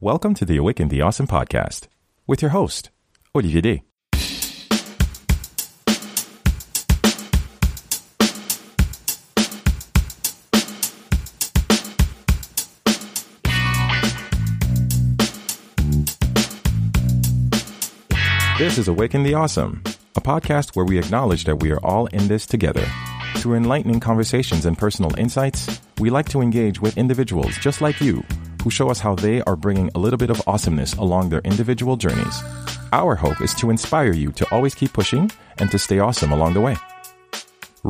Welcome to the Awaken the Awesome podcast with your host, Olivier Day. This is Awaken the Awesome, a podcast where we acknowledge that we are all in this together. Through enlightening conversations and personal insights, we like to engage with individuals just like you who show us how they are bringing a little bit of awesomeness along their individual journeys. Our hope is to inspire you to always keep pushing and to stay awesome along the way.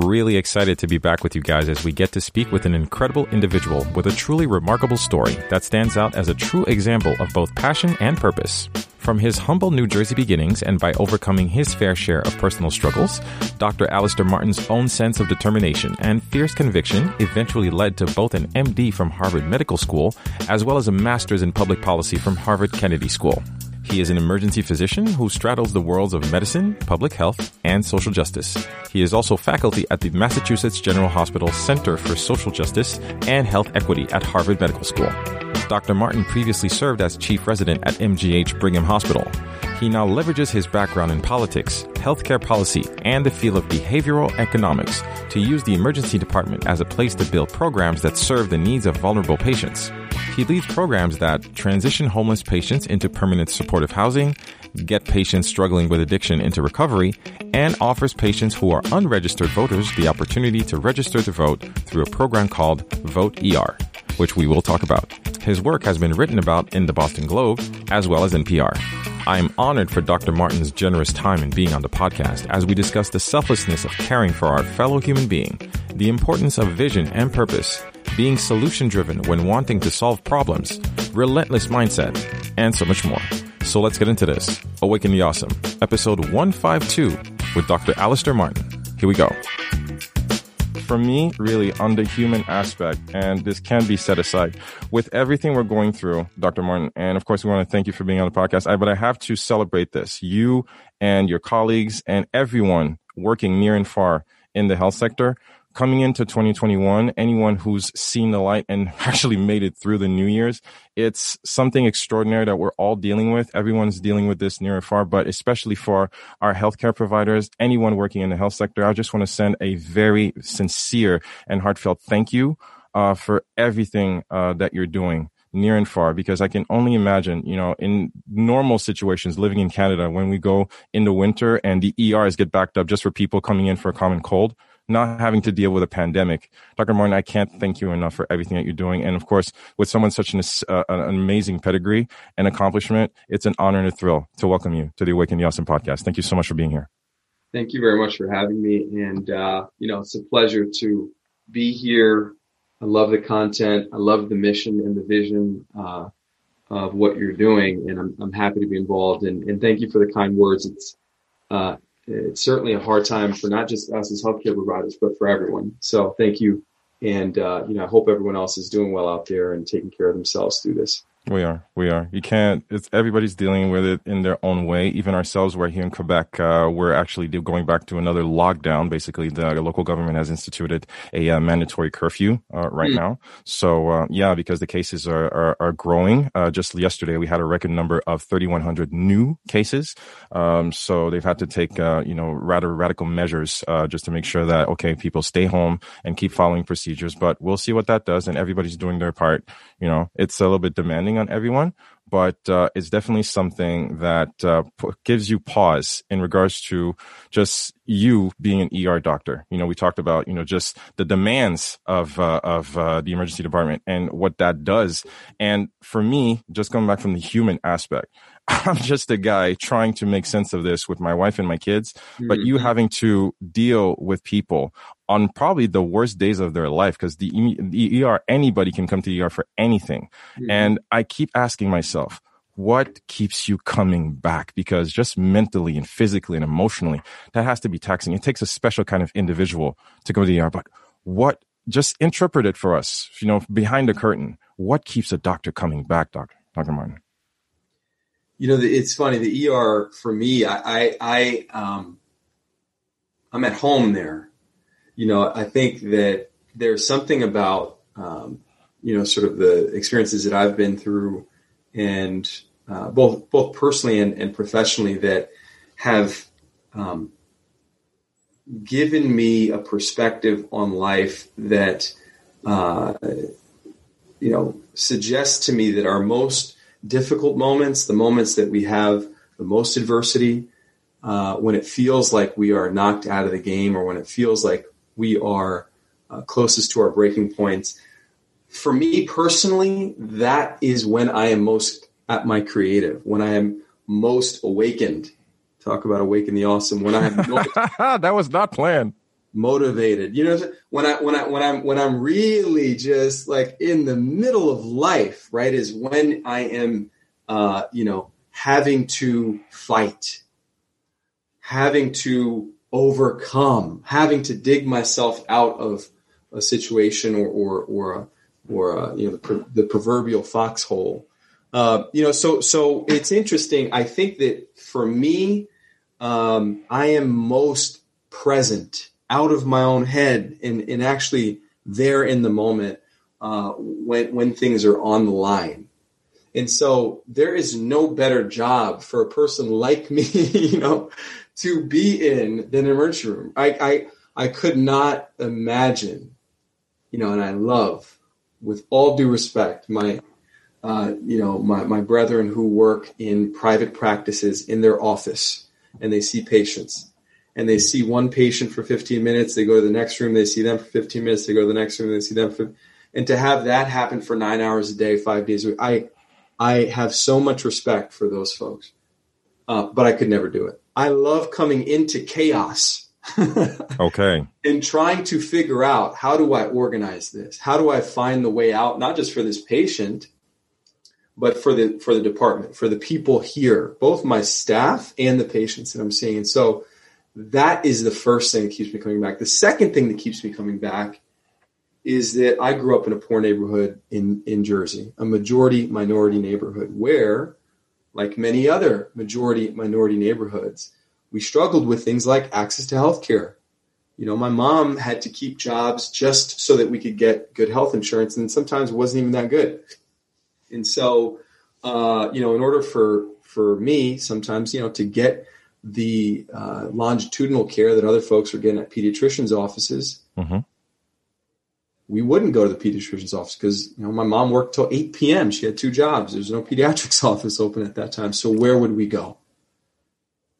Really excited to be back with you guys as we get to speak with an incredible individual with a truly remarkable story that stands out as a true example of both passion and purpose. From his humble New Jersey beginnings and by overcoming his fair share of personal struggles, Dr. Alister Martin's own sense of determination and fierce conviction eventually led to both an MD from Harvard Medical School as well as a master's in public policy from Harvard Kennedy School. He is an emergency physician who straddles the worlds of medicine, public health, and social justice. He is also faculty at the Massachusetts General Hospital Center for Social Justice and Health Equity at Harvard Medical School. Dr. Martin previously served as chief resident at MGH Brigham Hospital. He now leverages his background in politics, healthcare policy, and the field of behavioral economics to use the emergency department as a place to build programs that serve the needs of vulnerable patients. He leads programs that transition homeless patients into permanent supportive housing, get patients struggling with addiction into recovery, and offers patients who are unregistered voters the opportunity to register to vote through a program called Vote ER, which we will talk about. His work has been written about in the Boston Globe as well as in NPR. I am honored for Dr. Martin's generous time in being on the podcast as we discuss the selflessness of caring for our fellow human being, the importance of vision and purpose, being solution driven when wanting to solve problems, relentless mindset, and so much more. So let's get into this. Awaken the Awesome, episode 152 with Dr. Alister Martin. Here we go for me, really, on the human aspect, and this can be set aside with everything we're going through, Dr. Martin. And of course, we want to thank you for being on the podcast. I, but I have to celebrate this. You and your colleagues and everyone working near and far in the health sector coming into 2021, anyone who's seen the light and actually made it through the New Year's, it's something extraordinary that we're all dealing with. Everyone's dealing with this near and far, but especially for our healthcare providers, anyone working in the health sector, I just want to send a very sincere and heartfelt thank you uh, for everything uh, that you're doing near and far because I can only imagine, you know, in normal situations living in Canada when we go in the winter and the ERs get backed up just for people coming in for a common cold not having to deal with a pandemic. Dr. Martin, I can't thank you enough for everything that you're doing. And of course, with someone such an, uh, an amazing pedigree and accomplishment, it's an honor and a thrill to welcome you to the Awaken the Awesome podcast. Thank you so much for being here. Thank you very much for having me. And, uh, you know, it's a pleasure to be here. I love the content. I love the mission and the vision, uh, of what you're doing. And I'm, I'm happy to be involved. And, and thank you for the kind words. It's, uh, it's certainly a hard time for not just us as healthcare providers, but for everyone. So thank you. And, uh, you know, I hope everyone else is doing well out there and taking care of themselves through this. We are. We are. You can't. It's everybody's dealing with it in their own way. Even ourselves, we're here in Quebec. Uh, we're actually going back to another lockdown. Basically, the local government has instituted a uh, mandatory curfew uh, right mm. now. So uh, yeah, because the cases are are, are growing. Uh, just yesterday, we had a record number of 3,100 new cases. Um, so they've had to take uh, you know rather radical measures just to make sure that okay, people stay home and keep following procedures. But we'll see what that does, and everybody's doing their part. You know, it's a little bit demanding on everyone, but uh, it's definitely something that uh, p- gives you pause in regards to just you being an ER doctor. You know, we talked about you know just the demands of uh, of uh, the emergency department and what that does. And for me, just coming back from the human aspect, I'm just a guy trying to make sense of this with my wife and my kids, mm-hmm. but you mm-hmm. having to deal with people on probably the worst days of their life because the, the ER, anybody can come to the ER for anything. Mm-hmm. And I keep asking myself, what keeps you coming back? Because just mentally and physically and emotionally, that has to be taxing. It takes a special kind of individual to go to the ER, but what, just interpret it for us, you know, behind the curtain. What keeps a doctor coming back, Doctor, Dr. Martin? You know, it's funny. The ER for me, I, I, I um, I'm at home there. You know, I think that there's something about, um, you know, sort of the experiences that I've been through and uh, both both personally and, and professionally that have um, given me a perspective on life that uh, you know suggests to me that our most difficult moments, the moments that we have the most adversity, uh, when it feels like we are knocked out of the game, or when it feels like we are uh, closest to our breaking points. For me personally, that is when I am most at my creative, when I am most awakened. Talk about awaken the awesome. When I am that was not planned. Motivated, you know, when I when I when I'm when I'm really just like in the middle of life, right, is when I am, uh, you know, having to fight, having to overcome, having to dig myself out of a situation or or or a, or a, you know the, the proverbial foxhole uh, you know, so so it's interesting. I think that for me, um, I am most present out of my own head and, and actually there in the moment uh, when when things are on the line. And so there is no better job for a person like me, you know, to be in than an emergency room. I, I I could not imagine, you know, and I love, with all due respect, my uh, you know, my, my brethren who work in private practices in their office and they see patients and they see one patient for 15 minutes, they go to the next room, they see them for 15 minutes, they go to the next room, they see them for, and to have that happen for nine hours a day, five days a week, I, I have so much respect for those folks, uh, but I could never do it. I love coming into chaos. okay. And trying to figure out how do I organize this? How do I find the way out, not just for this patient, but for the for the department, for the people here, both my staff and the patients that I'm seeing. And so that is the first thing that keeps me coming back. The second thing that keeps me coming back is that I grew up in a poor neighborhood in, in Jersey, a majority minority neighborhood where, like many other majority minority neighborhoods, we struggled with things like access to health care. You know, my mom had to keep jobs just so that we could get good health insurance, and sometimes it wasn't even that good. And so, uh, you know, in order for for me, sometimes you know, to get the uh, longitudinal care that other folks are getting at pediatricians' offices, mm-hmm. we wouldn't go to the pediatrician's office because you know my mom worked till eight p.m. She had two jobs. There's no pediatrics office open at that time. So where would we go?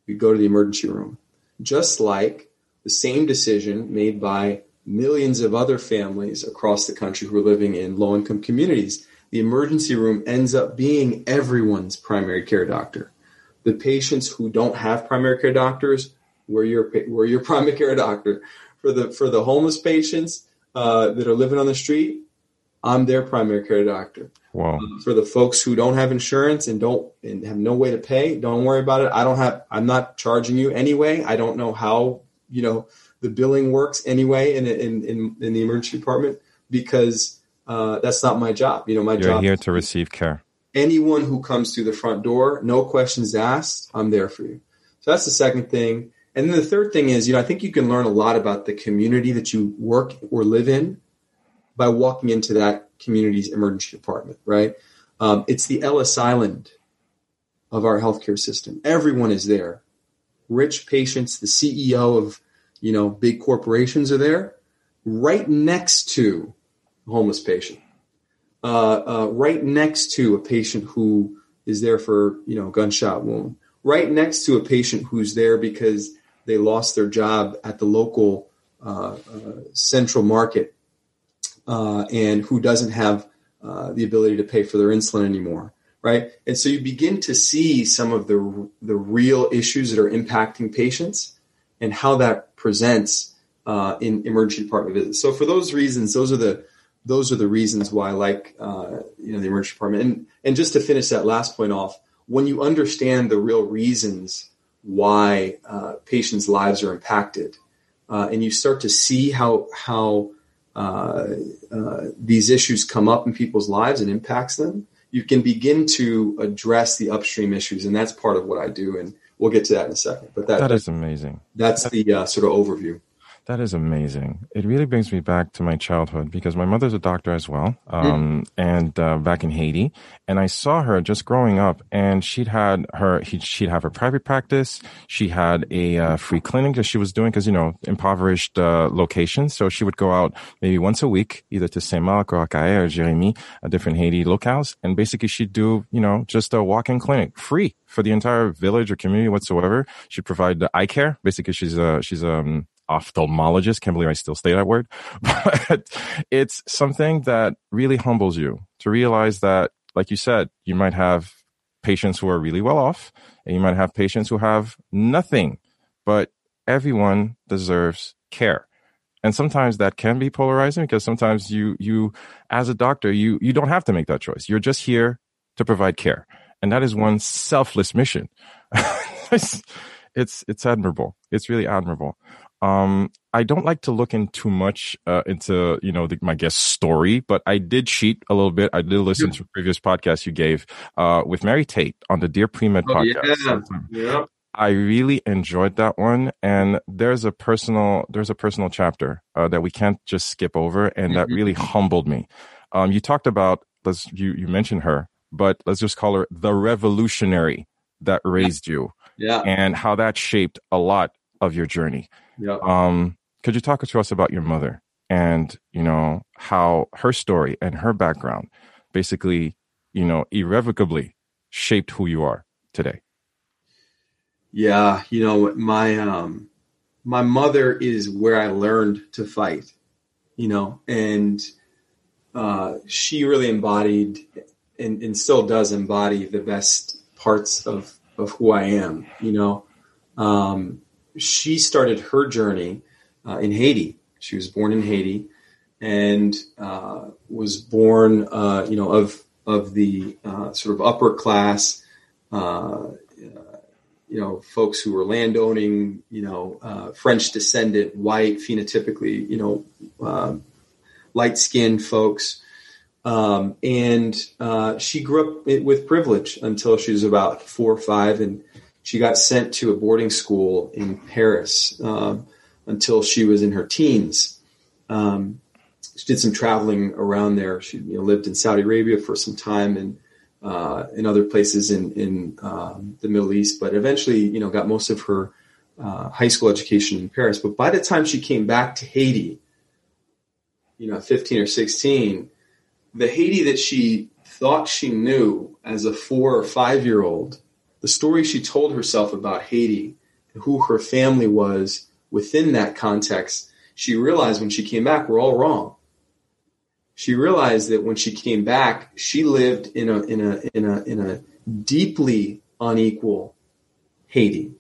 We'd go to the emergency room, just like the same decision made by millions of other families across the country who are living in low income communities the emergency room ends up being everyone's primary care doctor. The patients who don't have primary care doctors, we're your, we're your primary care doctor. For the, for the homeless patients uh, that are living on the street, I'm their primary care doctor. Wow. Uh, for the folks who don't have insurance and don't and have no way to pay, don't worry about it. I don't have. I'm not charging you anyway. I don't know how you know the billing works anyway in in in, in the emergency department because uh, that's not my job. You know, my You're job. here to receive care. Anyone who comes through the front door, no questions asked, I'm there for you. So that's the second thing. And then the third thing is, you know, I think you can learn a lot about the community that you work or live in by walking into that community's emergency department, right? Um, it's the Ellis Island of our healthcare system. Everyone is there. Rich patients, the CEO of, you know, big corporations are there. Right next to homeless patient, uh, uh, right next to a patient who is there for you know gunshot wound, right next to a patient who's there because they lost their job at the local uh, uh central market uh, and who doesn't have uh, the ability to pay for their insulin anymore right? And so you begin to see some of the the real issues that are impacting patients and how that presents in emergency department visits. So for those reasons, those are the those are the reasons why I like uh, you know the emergency department. And and just to finish that last point off, when you understand the real reasons why uh, patients' lives are impacted, uh, and you start to see how how uh, uh, these issues come up in people's lives and impacts them, you can begin to address the upstream issues, and that's part of what I do. And we'll get to that in a second. But that, that is amazing. That's the uh, sort of overview. That is amazing. It really brings me back to my childhood because my mother's a doctor as well, um, mm. and uh, back in Haiti, and I saw her just growing up, and she'd had her she'd have her private practice. She had a uh, free clinic that she was doing because you know impoverished uh, locations, so she would go out maybe once a week, either to Saint Marc or Akae or Jérémie, a different Haiti locales, and basically she'd do you know just a walk-in clinic free for the entire village or community whatsoever. She'd provide the eye care. Basically, she's a she's um ophthalmologist. Can't believe I still say that word, but it's something that really humbles you to realize that, like you said, you might have patients who are really well off and you might have patients who have nothing, but everyone deserves care. And sometimes that can be polarizing because sometimes you, you, as a doctor, you, you don't have to make that choice. You're just here to provide care. And that is one selfless mission. it's, it's, it's admirable. It's really admirable. Um, I don't like to look in too much uh, into you know the, my guest story, but I did cheat a little bit. I did listen to previous podcasts you gave uh, with Mary Tate on the Dear Pre Med oh, podcast. Yeah. yeah. I really enjoyed that one, and there's a personal there's a personal chapter uh, that we can't just skip over, and mm-hmm. that really humbled me. Um, you talked about let's you you mentioned her, but let's just call her the revolutionary that raised you, yeah, and how that shaped a lot of your journey. Yeah. Um, could you talk to us about your mother and you know how her story and her background basically you know irrevocably shaped who you are today? Yeah, you know my um, my mother is where I learned to fight. You know, and uh, she really embodied and, and still does embody the best parts of of who I am. You know, um, she started her journey uh, in Haiti. She was born in Haiti and uh, was born, uh, you know, of of the uh, sort of upper class, uh, you know, folks who were landowning, you know, uh, French descendant, white, phenotypically, you know, um, light skinned folks. Um, and she grew up with privilege until she was about four or five, and she got sent to a boarding school in Paris um, until she was in her teens. Um, she did some traveling around there. She you know, lived in Saudi Arabia for some time and uh, in other places in, in um, the Middle East, but eventually, you know, got most of her uh, high school education in Paris. But by the time she came back to Haiti, you know, 15 or 16, the Haiti that she thought she knew as a four or five year old the story she told herself about Haiti and who her family was within that context, she realized when she came back, we're all wrong. She realized that when she came back, she lived in a in a in a in a deeply unequal Haiti,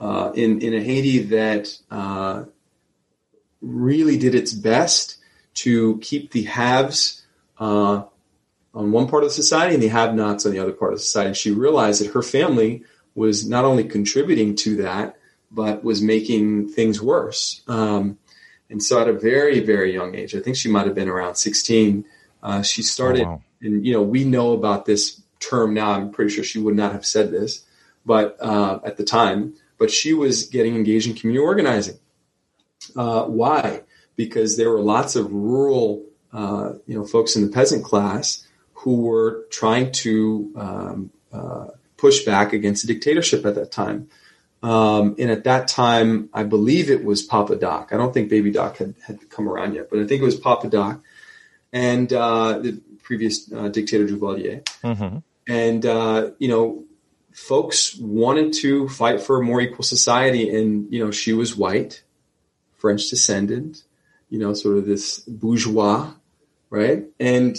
uh, in in a Haiti that uh, really did its best to keep the haves uh, on one part of society and the have-nots on the other part of society. And she realized that her family was not only contributing to that, but was making things worse. Um, and so, at a very, very young age, I think she might have been around 16, uh, she started. Oh, wow. And you know, we know about this term now. I'm pretty sure she would not have said this, but uh, at the time, but she was getting engaged in community organizing. Uh, why? Because there were lots of rural, uh, you know, folks in the peasant class who were trying to um, uh, push back against the dictatorship at that time. Um, and at that time, I believe it was Papa Doc. I don't think Baby Doc had, had come around yet, but I think it was Papa Doc and uh, the previous uh, dictator Duvalier. Mm-hmm. And, uh, you know, folks wanted to fight for a more equal society. And, you know, she was white, French descendant, you know, sort of this bourgeois, right? And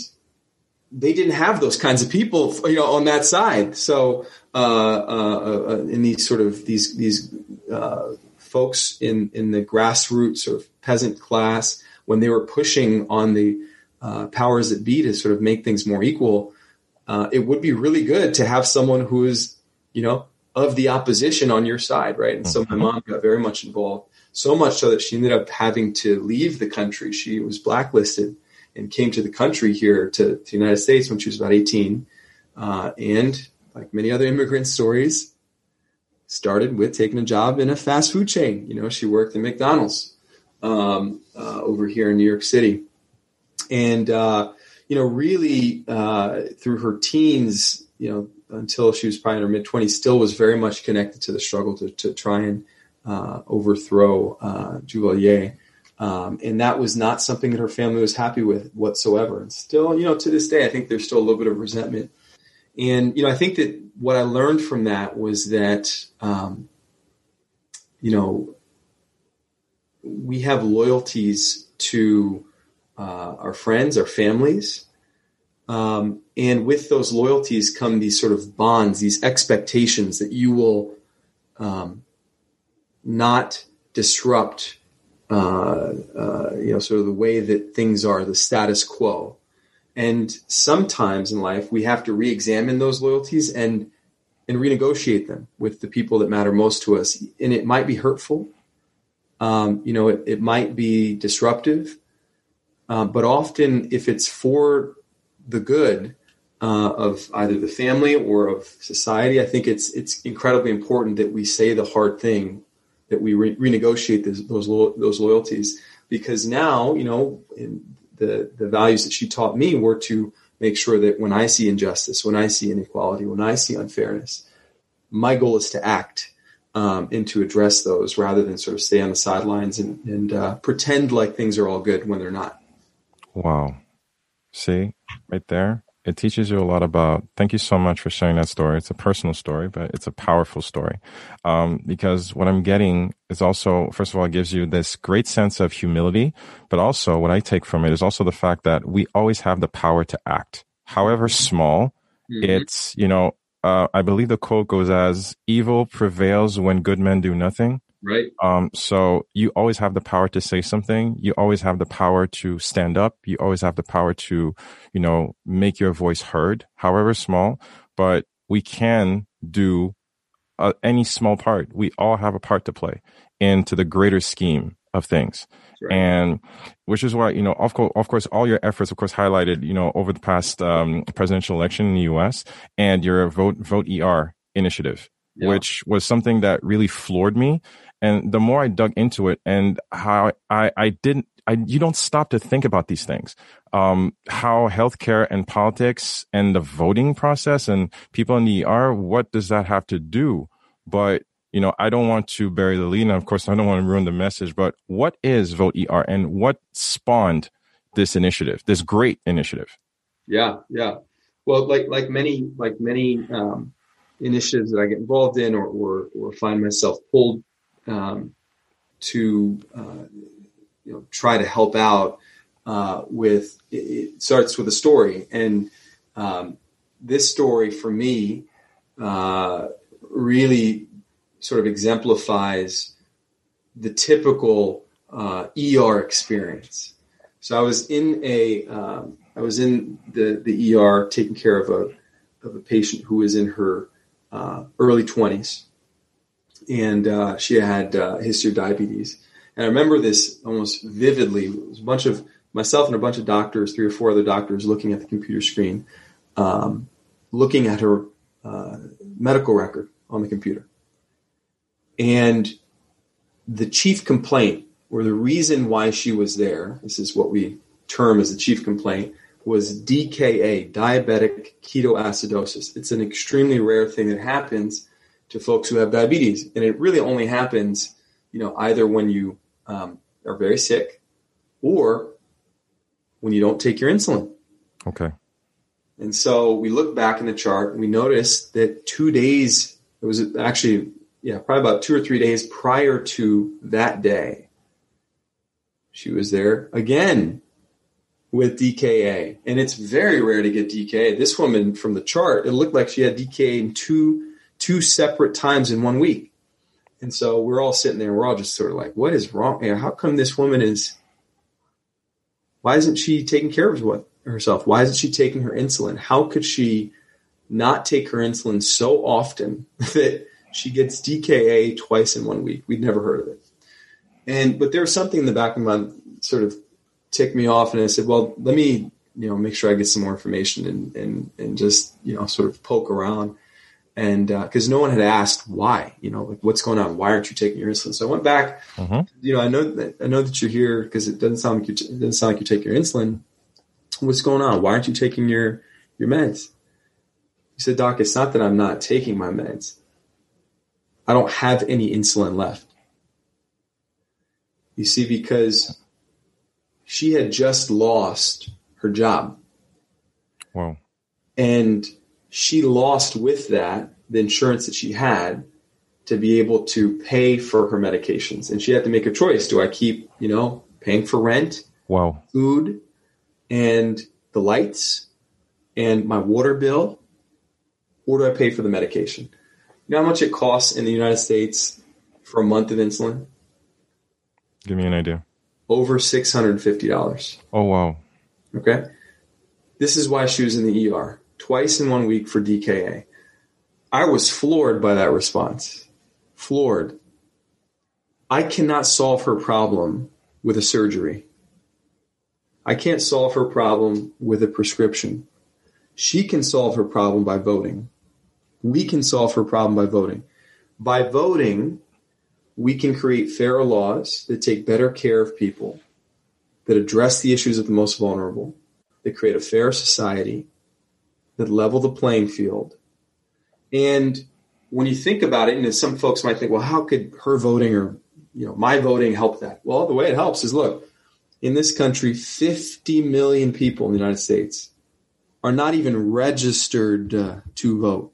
they didn't have those kinds of people, you know, on that side. So, uh, uh, uh, in these sort of these these uh, folks in in the grassroots sort of peasant class, when they were pushing on the uh, powers that be to sort of make things more equal, uh, it would be really good to have someone who is, you know, of the opposition on your side, right? And so my mm-hmm. mom got very much involved, so much so that she ended up having to leave the country. She was blacklisted and came to the country here to, to the United States when she was about 18. Uh, and like many other immigrant stories, started with taking a job in a fast food chain. You know, she worked at McDonald's. um, uh, over here in New York City, and uh, you know, really uh, through her teens, you know, until she was probably in her mid twenties, still was very much connected to the struggle to, to try and uh, overthrow uh, Duvalier. Um, and that was not something that her family was happy with whatsoever. And still, you know, to this day, I think there's still a little bit of resentment. And, you know, I think that what I learned from that was that, um, you know, we have loyalties to uh, our friends, our families. Um, and with those loyalties come these sort of bonds, these expectations that you will um, not disrupt uh, uh, you know, sort of the way that things are, the status quo. And sometimes in life, we have to re-examine those loyalties and and renegotiate them with the people that matter most to us. And it might be hurtful. Um, you know, it, it might be disruptive. Uh, but often, if it's for the good uh, of either the family or of society, I think it's it's incredibly important that we say the hard thing that we re- renegotiate this, those lo- those loyalties because now you know the the values that she taught me were to make sure that when I see injustice, when I see inequality, when I see unfairness, my goal is to act um, and to address those rather than sort of stay on the sidelines and, and uh, pretend like things are all good when they're not. Wow. See, right there, it teaches you a lot about thank you so much for sharing that story. It's a personal story but it's a powerful story. Um, because what i'm getting is also first of all it gives you this great sense of humility but also what i take from it is also the fact that we always have the power to act however small. Mm-hmm. it's you know uh, i believe the quote goes as evil prevails when good men do nothing Right. Um, so you always have the power to say something. You always have the power to stand up. You always have the power to, you know, make your voice heard, however small. But we can do uh, any small part. We all have a part to play into the greater scheme of things. Right. And which is why, you know, of course, of course, all your efforts, of course, highlighted, you know, over the past um, presidential election in the U.S. and your vote vote ER initiative, yeah. which was something that really floored me and the more I dug into it and how I, I didn't, I, you don't stop to think about these things. Um, how healthcare and politics and the voting process and people in the ER, what does that have to do? But, you know, I don't want to bury the lead. And of course, I don't want to ruin the message, but what is Vote ER and what spawned this initiative, this great initiative? Yeah. Yeah. Well, like, like many, like many, um, initiatives that I get involved in or, or, or find myself pulled um, to uh, you know try to help out uh, with. It starts with a story, and um, this story for me uh, really sort of exemplifies the typical ER experience. So I was in a um, I was in the the ER taking care of a of a patient who was in her uh, early twenties, and uh, she had uh, history of diabetes. And I remember this almost vividly. It was a bunch of myself and a bunch of doctors, three or four other doctors, looking at the computer screen, um, looking at her uh, medical record on the computer. And the chief complaint, or the reason why she was there, this is what we term as the chief complaint, was DKA, diabetic ketoacidosis. It's an extremely rare thing that happens to folks who have diabetes. And it really only happens, you know, either when you um, are very sick or when you don't take your insulin. Okay. And so we look back in the chart and we noticed that two days, it was actually, yeah, probably about two or three days prior to that day, she was there again with DKA. And it's very rare to get DKA. This woman from the chart, it looked like she had DKA in two two separate times in one week. And so we're all sitting there, we're all just sort of like, what is wrong? How come this woman is, why isn't she taking care of what, herself? Why isn't she taking her insulin? How could she not take her insulin so often that she gets DKA twice in one week? We'd never heard of it. And, but there was something in the back of my sort of ticked me off. And I said, well, let me, you know, make sure I get some more information and, and, and just, you know, sort of poke around. and because uh, no one had asked why, you know, like what's going on? Why aren't you taking your insulin? So I went back. Mhm. You know, I know that I know that you're here because it doesn't sound like you it doesn't sound like you take your insulin. What's going on? Why aren't you taking your your meds? He said, Doc, it's not that I'm not taking my meds. I don't have any insulin left. You see, because she had just lost her job. Wow. And she lost with that the insurance that she had to be able to pay for her medications. And she had to make a choice. Do I keep, you know, paying for rent, Wow. food, and the lights and my water bill? Or do I pay for the medication? You know how much it costs in the United States for a month of insulin? Give me an idea. Over $650. Oh wow. Okay. This is why she was in the ER twice in one week for DKA. I was floored by that response. Floored. I cannot solve her problem with a surgery. I can't solve her problem with a prescription. She can solve her problem by voting. We can solve her problem by voting. By voting, we can create fairer laws that take better care of people, that address the issues of the most vulnerable, that create a fair society, that level the playing field. And when you think about it, and some folks might think, well, how could her voting or you know my voting help that? Well, the way it helps is look, in this country, 50 million people in the United States are not even registered uh, to vote.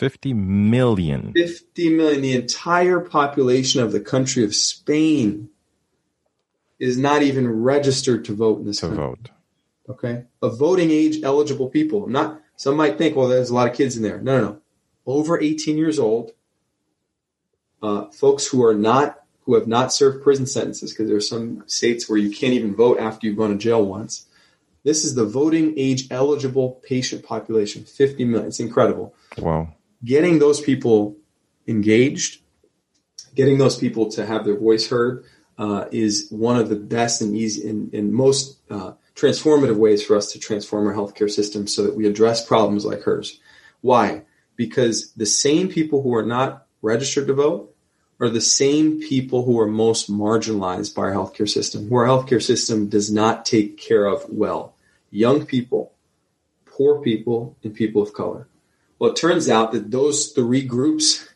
50 million 50 million, the entire population of the country of Spain is not even registered to vote in this to country. vote. Okay, of voting age eligible people. Not some might think, well, there's a lot of kids in there. No, no, no. Over 18 years old, uh, folks who are not who have not served prison sentences because there are some states where you can't even vote after you've gone to jail once. This is the voting age eligible patient population, 50 million. It's incredible Wow. Getting those people engaged, getting those people to have their voice heard, uh, is one of the best and easy and, and most uh, transformative ways for us to transform our healthcare system so that we address problems like hers. Why? Because the same people who are not registered to vote are the same people who are most marginalized by our healthcare system, who our healthcare system does not take care of well. Young people, poor people, and people of color. Well, it turns out that those three groups,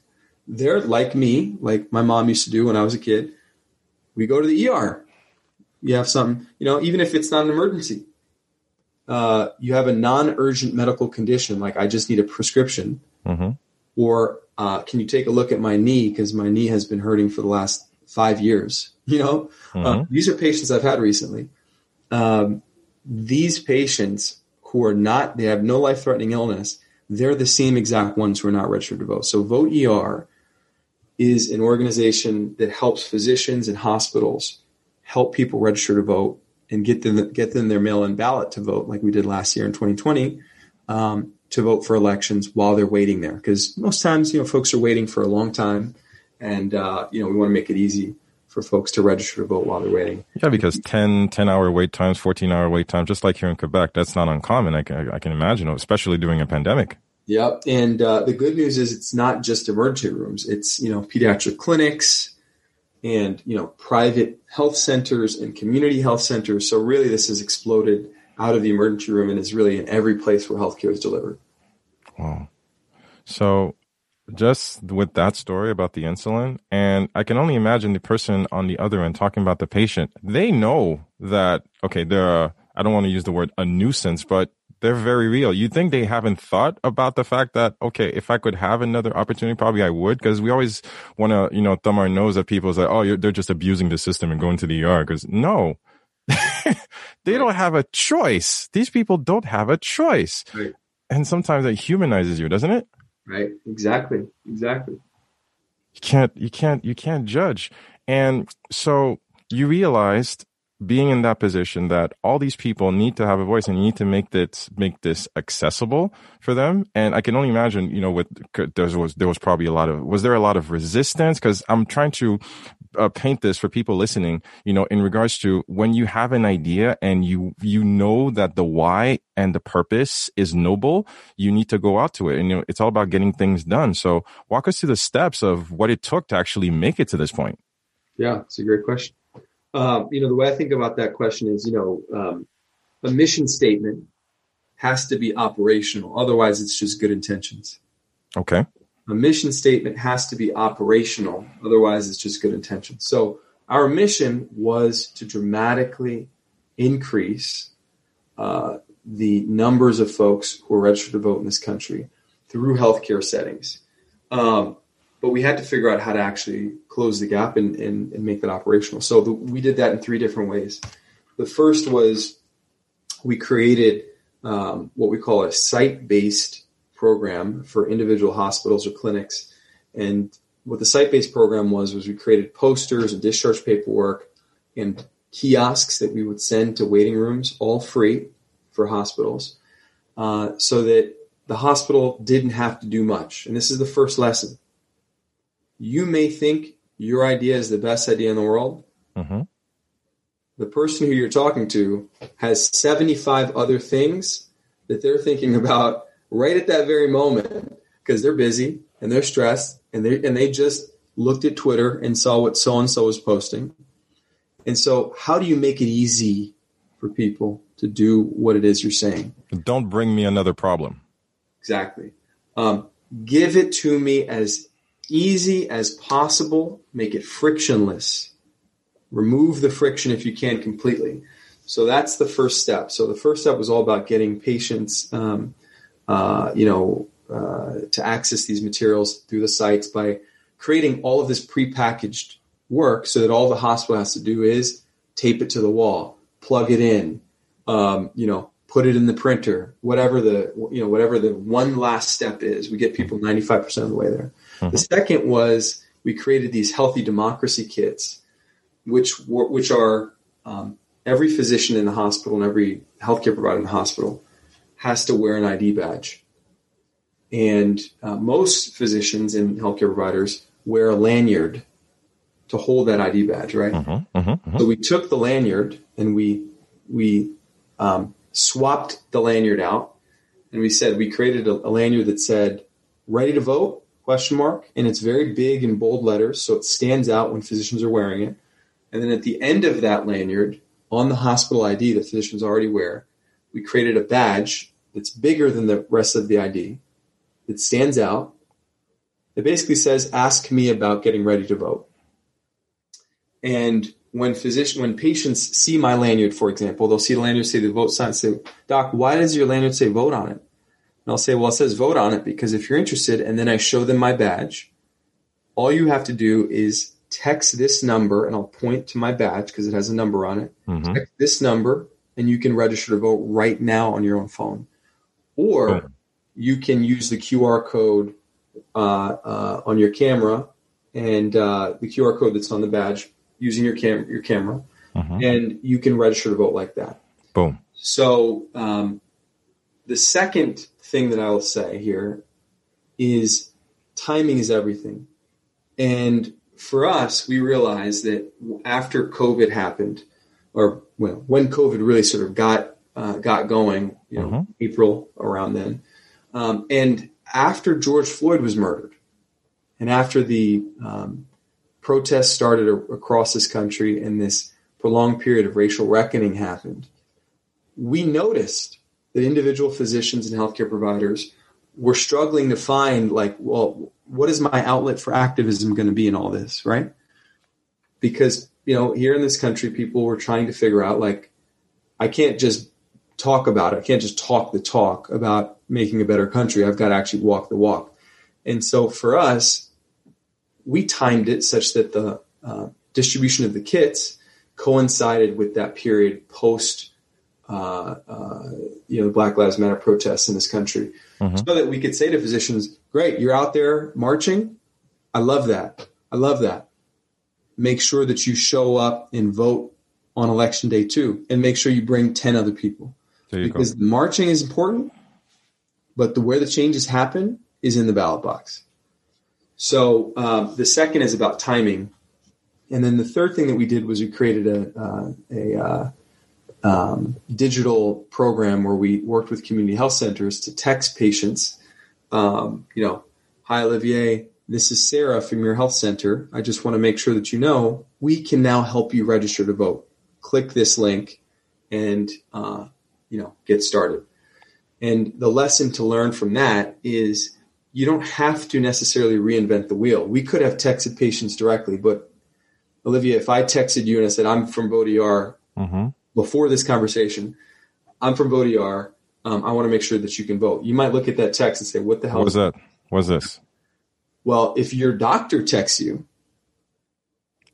they're like me, like my mom used to do when I was a kid. We go to the ER. You have something, you know, even if it's not an emergency, uh, you have a non urgent medical condition, like I just need a prescription, hmm or uh, can you take a look at my knee because my knee has been hurting for the last five years? You know, uh, Mhm. these are patients I've had recently. Um, these patients who are not, they have no life threatening illness, they're the same exact ones who are not registered to vote. So Vote ER is an organization that helps physicians and hospitals help people register to vote and get them get them their mail-in ballot to vote, like we did last year in 2020, um, to vote for elections while they're waiting there. Because most times, you know, folks are waiting for a long time, and uh, you know, we want to make it easy for folks to register to vote while they're waiting. Yeah, because 10, 10 hour wait times, 14 hour wait times, just like here in Quebec, that's not uncommon. I can, I can imagine, especially during a pandemic. Yep. And uh, the good news is it's not just emergency rooms. It's you know pediatric clinics and you know private health centers and community health centers. So really, this has exploded out of the emergency room and is really in every place where healthcare is delivered. Wow. So just with that story about the insulin, and I can only imagine the person on the other end talking about the patient, they know that, okay, they're, a, I don't want to use the word a nuisance, but they're very real. You think they haven't thought about the fact that, okay, if I could have another opportunity, probably I would, because we always want to, you know, thumb our nose at people say, oh, you're, they're just abusing the system and going to the ER. Because no, they don't have a choice. These people don't have a choice. Right. And sometimes it humanizes you, doesn't it? Right. Exactly. Exactly. you can't you can't you can't judge and so you realized being in that position that all these people need to have a voice and you need to make this make this accessible for them. And i can only imagine you know with there was there was probably a lot of was there a lot of resistance? Because i'm trying to uh, paint this for people listening you know in regards to when you have an idea and you you know that the why and the purpose is noble you need to go out to it. And you know it's all about getting things done. So walk us through the steps of what it took to actually make it to this point. Yeah it's a great question um, you know, the way I think about that question is, you know, um, a mission statement has to be operational. Otherwise, it's just good intentions. Okay. A mission statement has to be operational. Otherwise, it's just good intentions. So our mission was to dramatically increase uh, the numbers of folks who are registered to vote in this country through healthcare settings. Um, but we had to figure out how to actually close the gap and, and, and make that operational. So the, we did that in three different ways. The first was we created um, what we call a site based program for individual hospitals or clinics. And what the site based program was, was we created posters and discharge paperwork and kiosks that we would send to waiting rooms, all free for hospitals, uh, so that the hospital didn't have to do much. And this is the first lesson you may think your idea is the best idea in the world. Mm-hmm. The person who you're talking to has 75 other things that they're thinking about right at that very moment because they're busy and they're stressed and they and they just looked at Twitter and saw what so and so was posting. And so, how do you make it easy for people to do what it is you're saying? Don't bring me another problem. Exactly. Um, give it to me as easy as possible, make it frictionless. Remove the friction if you can completely. So that's the first step. So the first step was all about getting patients, um, uh, you know, uh, to access these materials through the sites by creating all of this prepackaged work, so that all the hospital has to do is tape it to the wall, plug it in, um, you know, put it in the printer, whatever the you know whatever the one last step is. We get people ninety five percent of the way there. Mm-hmm. The second was we created these healthy democracy kits, which were, which are um, every physician in the hospital and every healthcare provider in the hospital has to wear an ID badge, and uh, most physicians and healthcare providers wear a lanyard to hold that ID badge, right? Mm-hmm, mm-hmm, mm-hmm. So we took the lanyard and we we um, swapped the lanyard out, and we said we created a, a lanyard that said "Ready to vote." Question mark, and it's very big in bold letters, so it stands out when physicians are wearing it. And then at the end of that lanyard, on the hospital ID that physicians already wear, we created a badge that's bigger than the rest of the ID that stands out. It basically says, "Ask me about getting ready to vote." And when physician, when patients see my lanyard, for example, they'll see the lanyard say the vote sign, say, "Doc, why does your lanyard say vote on it?" And I'll say, well, it says vote on it because if you're interested, and then I show them my badge, all you have to do is text this number, and I'll point to my badge because it has a number on it. Mm-hmm. Text this number, and you can register to vote right now on your own phone. Or you can use the QR code uh, uh, on your camera and uh, the QR code that's on the badge using your, cam- your camera, mm-hmm. and you can register to vote like that. Boom. So um, the second thing that I will say here is timing is everything. And for us, we realized that after COVID happened, or well, when COVID really sort of got uh, got going, you know, mm-hmm. April around then, um, and after George Floyd was murdered, and after the um, protests started a- across this country, and this prolonged period of racial reckoning happened, we noticed that individual physicians and healthcare providers were struggling to find like, well, what is my outlet for activism going to be in all this, right? Because, you know, here in this country, people were trying to figure out like, I can't just talk about it. I can't just talk the talk about making a better country. I've got to actually walk the walk. And so for us, we timed it such that the uh, distribution of the kits coincided with that period post uh, uh, you know, Black Lives Matter protests in this country, mm-hmm. so that we could say to physicians, "Great, you're out there marching. I love that. I love that. Make sure that you show up and vote on election day too, and make sure you bring 10 other people. because go. marching is important, but the where the changes happen is in the ballot box. So um, the second is about timing, and then the third thing that we did was we created a uh, a uh, um, digital program where we worked with community health centers to text patients. Um, you know, hi Olivier, this is Sarah from your health center. I just want to make sure that you know we can now help you register to vote. Click this link, and uh, you know get started. And the lesson to learn from that is you don't have to necessarily reinvent the wheel. We could have texted patients directly, but Olivia, if I texted you and I said, I'm from Vaud-ER mm-hmm. Before this conversation, I'm from Vaud-ER. Um, I want to make sure that you can vote. You might look at that text and say, what the hell what is that? What's this? Well, if your doctor texts you,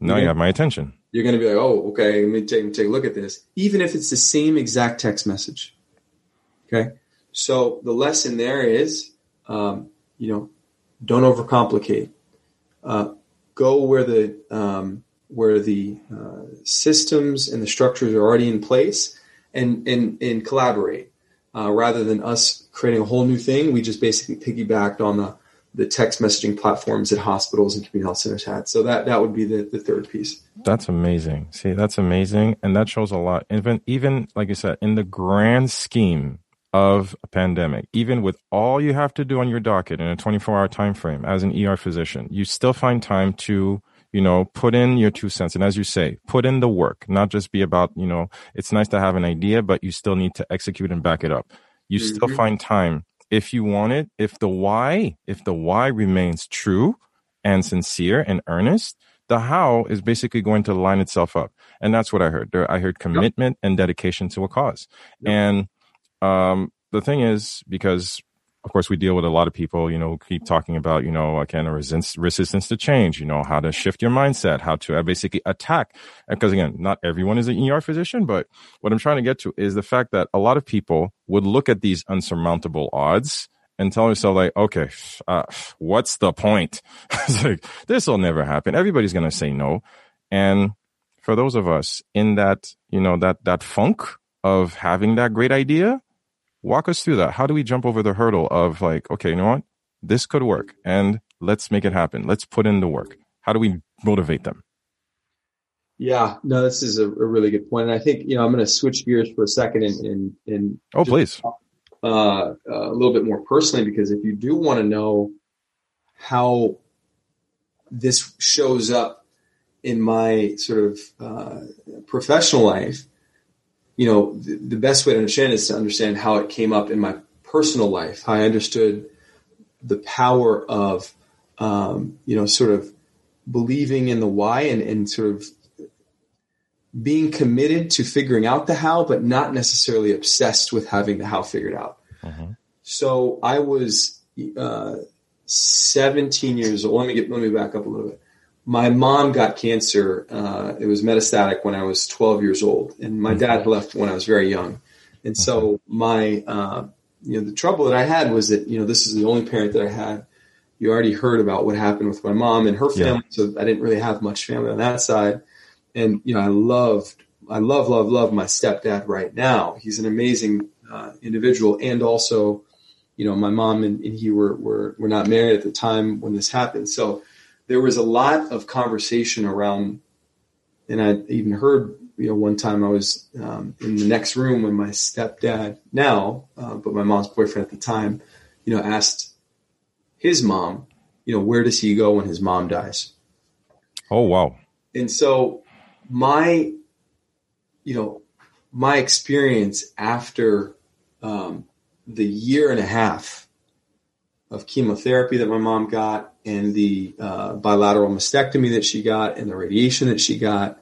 no, you have my attention. You're going to be like, oh, okay, let me take, take a look at this. Even if it's the same exact text message. Okay. So the lesson there is, um, you know, don't overcomplicate. Uh, go where the um, where the uh, systems and the structures are already in place, and and and collaborate uh, rather than us creating a whole new thing. We just basically piggybacked on the the text messaging platforms that hospitals and community health centers had. So that that would be the, the third piece. That's amazing. See, that's amazing, and that shows a lot. Even even like you said, in the grand scheme of a pandemic, even with all you have to do on your docket in a 24 hour time frame as an ER physician, you still find time to you know put in your two cents and as you say put in the work not just be about you know it's nice to have an idea but you still need to execute and back it up you mm-hmm. still find time if you want it if the why if the why remains true and sincere and earnest the how is basically going to line itself up and that's what i heard there i heard commitment yep. and dedication to a cause yep. and um, the thing is, because of course we deal with a lot of people, you know, keep talking about, you know, again, resistance, resistance to change, you know, how to shift your mindset, how to uh, basically attack. Because again, not everyone is an ER physician, but what I'm trying to get to is the fact that a lot of people would look at these unsurmountable odds and tell yourself like, okay, uh, what's the point? it's like, this will never happen. Everybody's going to say no. And for those of us in that, you know, that, that funk of having that great idea, walk us through that. How do we jump over the hurdle of like, okay, you know what? This could work and let's make it happen. Let's put in the work. How do we motivate them? Yeah, no, this is a, a really good point. And I think, you know, I'm going to switch gears for a second and, and, and oh, please. Uh, a little bit more personally, because if you do want to know how this shows up in my sort of uh, professional life, you know, the, the best way to understand is to understand how it came up in my personal life, how I understood the power of, um, you know, sort of believing in the why and, and sort of being committed to figuring out the how, but not necessarily obsessed with having the how figured out. Mm-hmm. So I was uh, 17 years old. Let me get let me back up a little bit my mom got cancer. Uh, it was metastatic when I was 12 years old, and my dad left when I was very young. And so my, uh, you know, the trouble that I had was that you know this is the only parent that I had. You already heard about what happened with my mom and her family, yeah. so I didn't really have much family on that side. And you know, I loved, I love, love, love my stepdad right now. He's an amazing uh, individual, and also, you know, my mom and, and he were, were were not married at the time when this happened, so there was a lot of conversation around, and I even heard, you know, one time I was um, in the next room when my stepdad now, uh, but my mom's boyfriend at the time, you know, asked his mom, you know, where does he go when his mom dies? Oh, wow. And so my, you know, my experience after um, the year and a half of chemotherapy that my mom got and the uh, bilateral mastectomy that she got and the radiation that she got.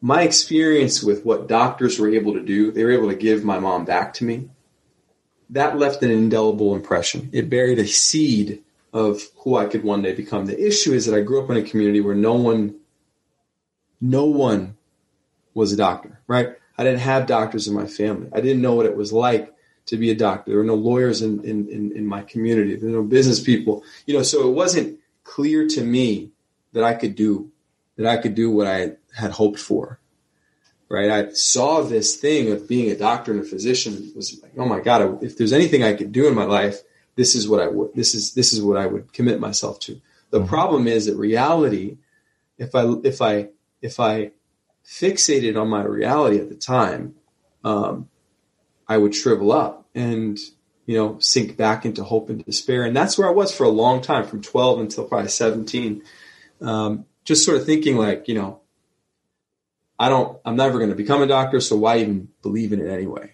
My experience with what doctors were able to do, they were able to give my mom back to me. That left an indelible impression. It buried a seed of who I could one day become. The issue is that I grew up in a community where no one, no one was a doctor, right? I didn't have doctors in my family. I didn't know what it was like to be a doctor. There were no lawyers in, in, in, in my community. There were no business people. You know, so it wasn't clear to me that I could do that I could do what I had hoped for. right? I saw this thing of being a doctor and a physician it was like, oh my God, if there's anything I could do in my life, this is what I would, this is, this is what I would commit myself to. The mm-hmm. problem is that reality, if I, if I, if I fixated on my reality at the time, um, I would shrivel up and, you know, sink back into hope and despair. And that's where I was for a long time, from 12 until probably 17. Um, just sort of thinking like, you know, I don't, I'm never going to become a doctor, so why even believe in it anyway?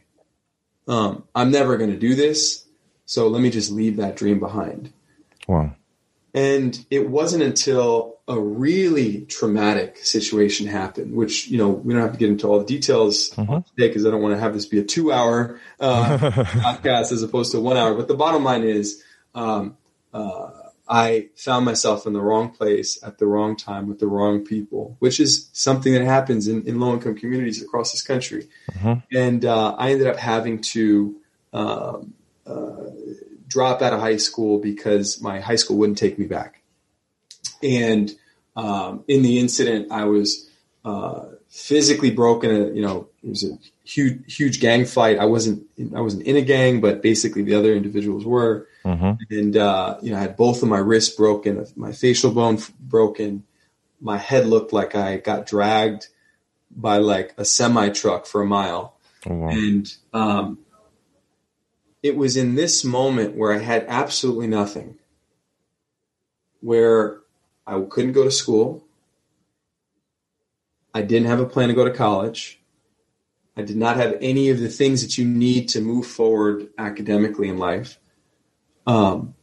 Um, I'm never going to do this, so let me just leave that dream behind. Wow. And it wasn't until a really traumatic situation happened, which, you know, we don't have to get into all the details mm-hmm. today because I don't want to have this be a two hour uh, podcast as opposed to one hour. But the bottom line is, um, uh, I found myself in the wrong place at the wrong time with the wrong people, which is something that happens in, in low income communities across this country. Mm-hmm. And uh, I ended up having to um, uh, drop out of high school because my high school wouldn't take me back. And um, in the incident, I was uh, physically broken. Uh, you know, it was a huge, huge gang fight. I wasn't, I wasn't in a gang, but basically the other individuals were. Mm-hmm. And, uh, you know, I had both of my wrists broken, my facial bone broken. My head looked like I got dragged by like a semi truck for a mile. Oh, wow. And, um, it was in this moment where I had absolutely nothing, where I couldn't go to school. I didn't have a plan to go to college. I did not have any of the things that you need to move forward academically in life. Um,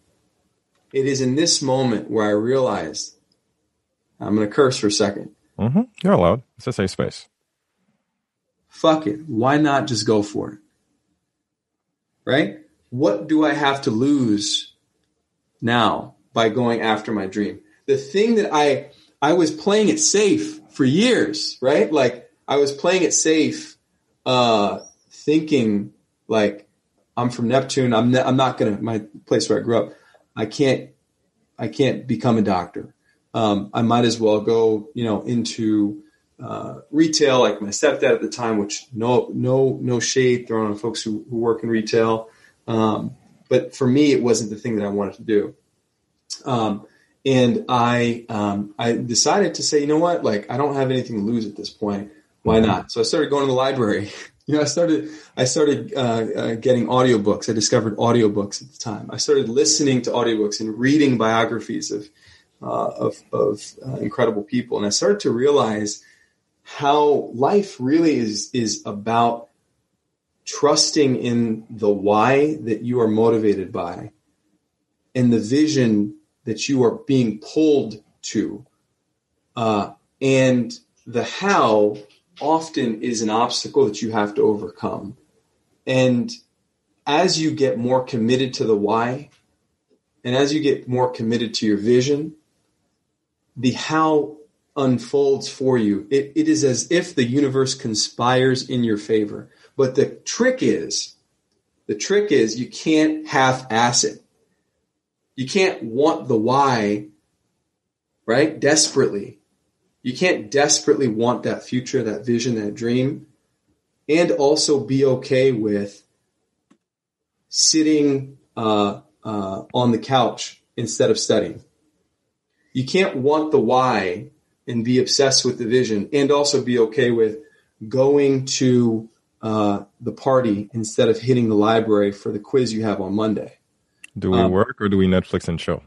it is in this moment where I realized I'm going to curse for a 2nd you mm-hmm. You're allowed. It's a safe space. Fuck it. Why not just go for it? Right? What do I have to lose now by going after my dream? The thing that I I was playing it safe for years, right? Like I was playing it safe, uh, thinking like I'm from Neptune. I'm ne- I'm not gonna my place where I grew up. I can't I can't become a doctor. Um, I might as well go you know into uh, retail like my stepdad at the time. Which no no no shade thrown on folks who, who work in retail. Um, but for me, it wasn't the thing that I wanted to do. Um, and I um, I decided to say, you know what, like I don't have anything to lose at this point. Why not? So I started going to the library You know, I started I started uh, uh, getting audiobooks. I discovered audiobooks at the time. I started listening to audiobooks and reading biographies of uh, of, of uh, incredible people, and I started to realize how life really is is about trusting in the why that you are motivated by, and the vision that you are being pulled to, uh, and the how often is an obstacle that you have to overcome. And as you get more committed to the why, and as you get more committed to your vision, the how unfolds for you. It, it is as if the universe conspires in your favor. But the trick is, the trick is you can't half ass it. You can't want the why, right? Desperately you can't desperately want that future, that vision, that dream, and also be okay with sitting uh, uh, on the couch instead of studying. You can't want the why and be obsessed with the vision, and also be okay with going to uh, the party instead of hitting the library for the quiz you have on Monday. Do we um, work or do we Netflix and chill?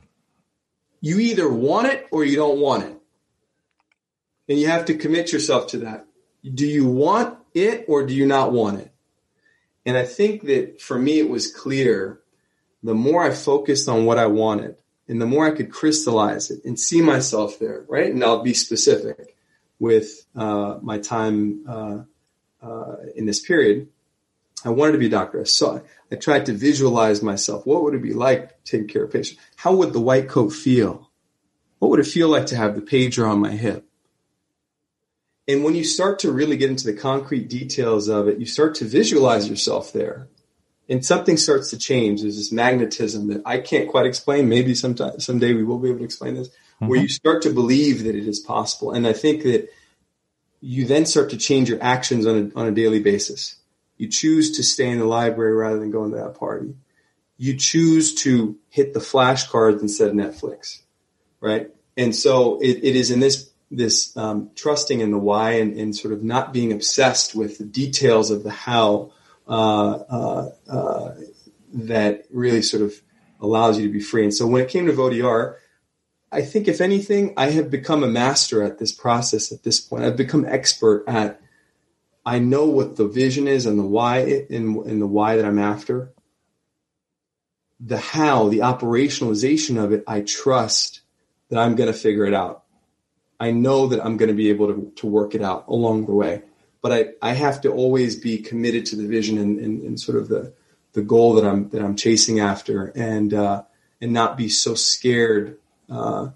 You either want it or you don't want it. And you have to commit yourself to that. Do you want it or do you not want it? And I think that for me, it was clear the more I focused on what I wanted and the more I could crystallize it and see myself there, right? And I'll be specific with uh, my time uh, uh, in this period. I wanted to be a doctor. I saw I tried to visualize myself. What would it be like taking care of patients? How would the white coat feel? What would it feel like to have the pager on my hip? And when you start to really get into the concrete details of it, you start to visualize yourself there. And something starts to change. There's this magnetism that I can't quite explain. Maybe sometime someday we will be able to explain this, mm-hmm. where you start to believe that it is possible. And I think that you then start to change your actions on a, on a daily basis. You choose to stay in the library rather than going to that party. You choose to hit the flashcards instead of Netflix, right? And so it, it is in this this um, trusting in the why and, and, sort of not being obsessed with the details of the how Uh, uh, uh, that really sort of allows you to be free. And so when it came to VOTR, I think if anything, I have become a master at this process at this point. I've become expert at. I know what the vision is and the why and, and the why that I'm after. The how, the operationalization of it, I trust that I'm going to figure it out. I know that I'm going to be able to, to work it out along the way. But I, I have to always be committed to the vision and, and, and sort of the, the goal that I'm that I'm chasing after, and uh, and not be so scared uh,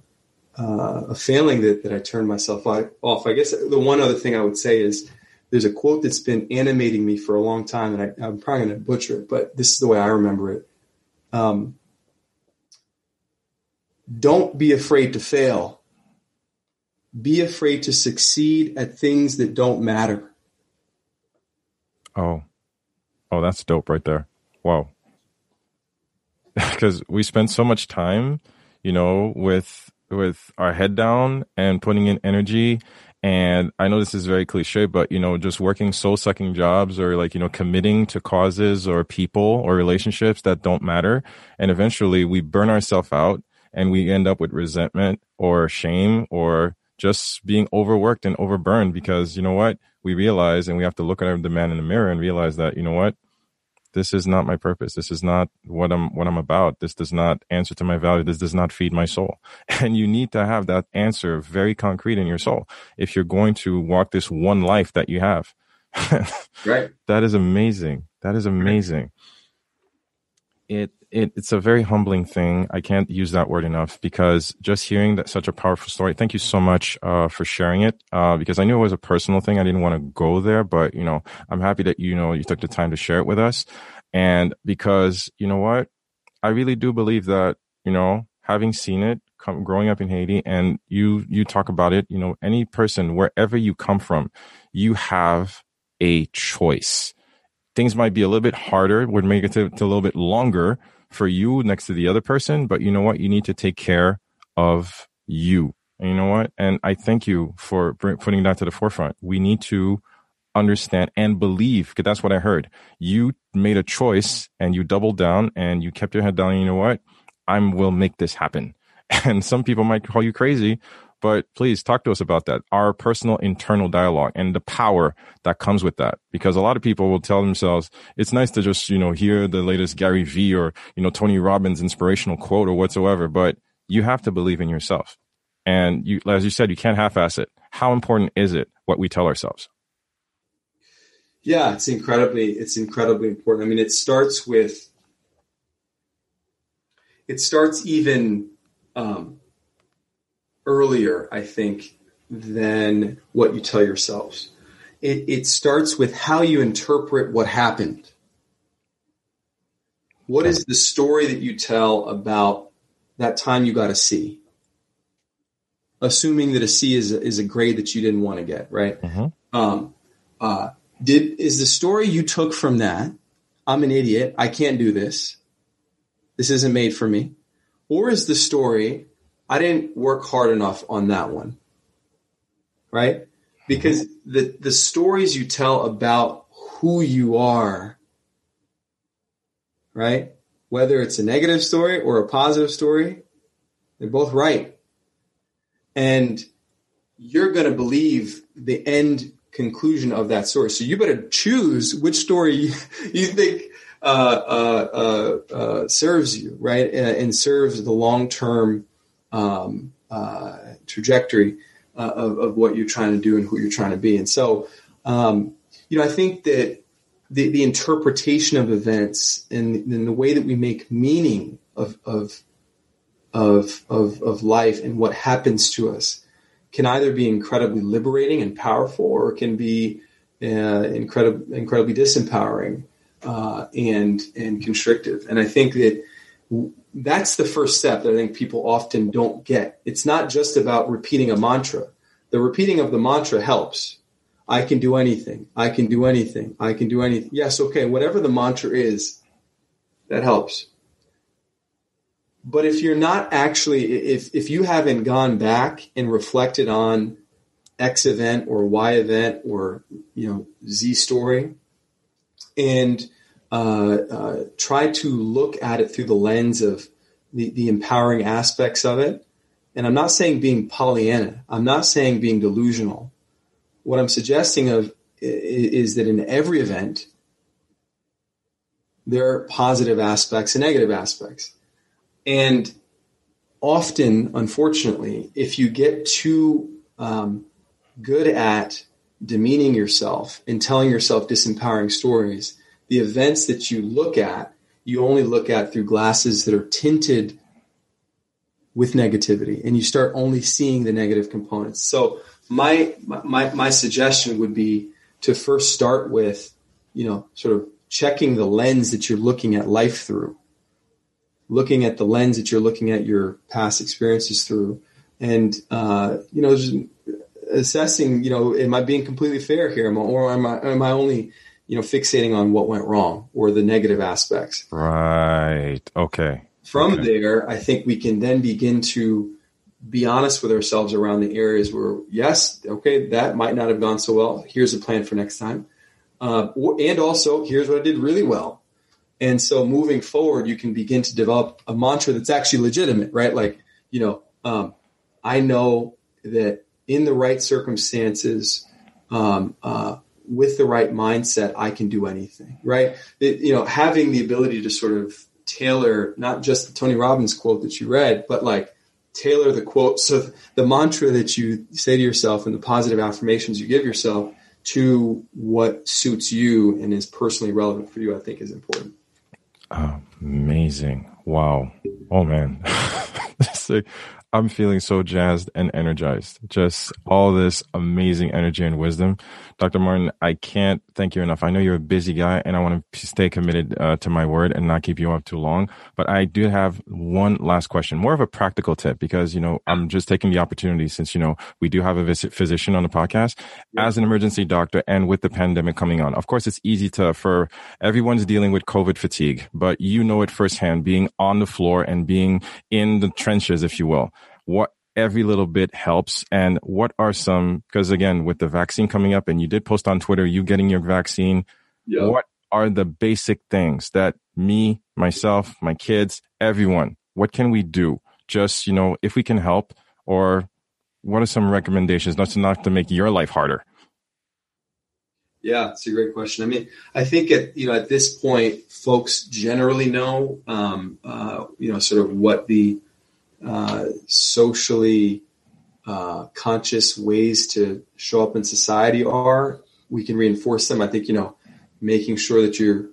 uh, a failing that, that I turned myself off. I guess the one other thing I would say is there's a quote that's been animating me for a long time, and I, am probably going to butcher it, but this is the way I remember it. Um, don't be afraid to fail. Be afraid to succeed at things that don't matter. Oh, oh, that's dope right there. Wow. Because we spend so much time you know, with with our head down and putting in energy. And I know this is very cliche, but you know, just working soul sucking jobs or like, you know, committing to causes or people or relationships that don't matter. And eventually we burn ourselves out and we end up with resentment or shame or just being overworked and overburned because you know what? We realize and we have to look at the man in the mirror and realize that, you know what? this is not my purpose. This is not what I'm what I'm about. This does not answer to my value. This does not feed my soul. And you need to have that answer very concrete in your soul if you're going to walk this one life that you have. right. That is amazing. That is amazing. It it, it's a very humbling thing. I can't use that word enough because just hearing that such a powerful story. Thank you so much uh, for sharing it uh, because I knew it was a personal thing. I didn't want to go there, but you know, I'm happy that you know you took the time to share it with us, and because you know what, I really do believe that you know having seen it come, growing up in Haiti and you you talk about it. You know, any person wherever you come from, you have a choice. Things might be a little bit harder, would make it to, to a little bit longer for you next to the other person, but you know what? You need to take care of you. And you know what? And I thank you for putting that to the forefront. We need to understand and believe because that's what I heard. You made a choice and you doubled down and you kept your head down. You know what? I will make this happen. And some people might call you crazy, but please talk to us about that. Our personal internal dialogue and the power that comes with that. Because a lot of people will tell themselves, it's nice to just, you know, hear the latest Gary Vee or, you know, Tony Robbins inspirational quote or whatsoever, but you have to believe in yourself. And you, as you said, you can't half-ass it. How important is it what we tell ourselves? Yeah, it's incredibly, it's incredibly important. I mean, it starts with, it starts even, um, earlier, I think, than what you tell yourselves. It, it starts with how you interpret what happened. What is the story that you tell about that time you got a C? Assuming that a C is a, is a grade that you didn't want to get, right? Mm-hmm. Um, uh, did is the story you took from that? I'm an idiot. I can't do this. This isn't made for me. Or is the story I didn't work hard enough on that one. Right? Because the, the stories you tell about who you are, right? Whether it's a negative story or a positive story, they're both right. And you're going to believe the end conclusion of that story. So you better choose which story you, think uh, uh, uh, uh serves you, right? and serves the long term um, uh, trajectory uh, of, of, what you're trying to do and who you're trying to be. And so, um, you know, I think that the, the interpretation of events and, and, the way that we make meaning of, of, of, of, of life and what happens to us can either be incredibly liberating and powerful or can be uh, incredibly, incredibly disempowering uh, and, and constrictive. And I think that that's the first step that I think people often don't get. It's not just about repeating a mantra. The repeating of the mantra helps, I can do anything. I can do anything. I can do anything. Yes, okay, whatever the mantra is, that helps. But if you're not actually, if, if you haven't gone back and reflected on X event or Y event or, you know, Z story and try to look at it through the lens of the, the empowering aspects of it. And I'm not saying being Pollyanna. I'm not saying being delusional. What I'm suggesting of is that in every event, there are positive aspects and negative aspects. And often, unfortunately, if you get too um, good at demeaning yourself and telling yourself disempowering stories, the events that you look at, you only look at through glasses that are tinted with negativity and you start only seeing the negative components. So my, my, my suggestion would be to first start with, you know, sort of checking the lens that you're looking at life through, looking at the lens that you're looking at your past experiences through. And, uh, you know, just assessing, you know, am I being completely fair here? Or am I, am I only, you know, fixating on what went wrong or the negative aspects. Right. Okay. From okay. there, I think we can then begin to be honest with ourselves around the areas where, yes, okay, that might not have gone so well. Here's a plan for next time. Uh, and also, here's what I did really well. And so moving forward, you can begin to develop a mantra that's actually legitimate, right? Like, you know, um, I know that in the right circumstances, um, uh, with the right mindset, I can do anything, right? It, you know, having the ability to sort of tailor not just the Tony Robbins quote that you read, but like tailor the quote. So the mantra that you say to yourself and the positive affirmations you give yourself to what suits you and is personally relevant for you, I think is important. Amazing. Wow. Oh man. I'm feeling so jazzed and energized. Just all this amazing energy and wisdom. Dr. Martin, I can't thank you enough. I know you're a busy guy and I want to stay committed uh, to my word and not keep you up too long. But I do have one last question, more of a practical tip because, you know, I'm just taking the opportunity since, you know, we do have a visit physician on the podcast yeah. as an emergency doctor and with the pandemic coming on. Of course, it's easy to, for everyone's dealing with COVID fatigue, but you know it firsthand being on the floor and being in the trenches, if you will what every little bit helps. And what are some because again with the vaccine coming up and you did post on twitter you getting your vaccine. Yeah. what are the basic things that me myself my kids everyone what can we do? Just you know if we can help or what are some recommendations not to not to make your life harder? Yeah it's a great question. I mean i think at you know at this point folks generally know um, uh, you know sort of what the uh, socially uh, conscious ways to show up in society are, we can reinforce them. I think, you know, making sure that you're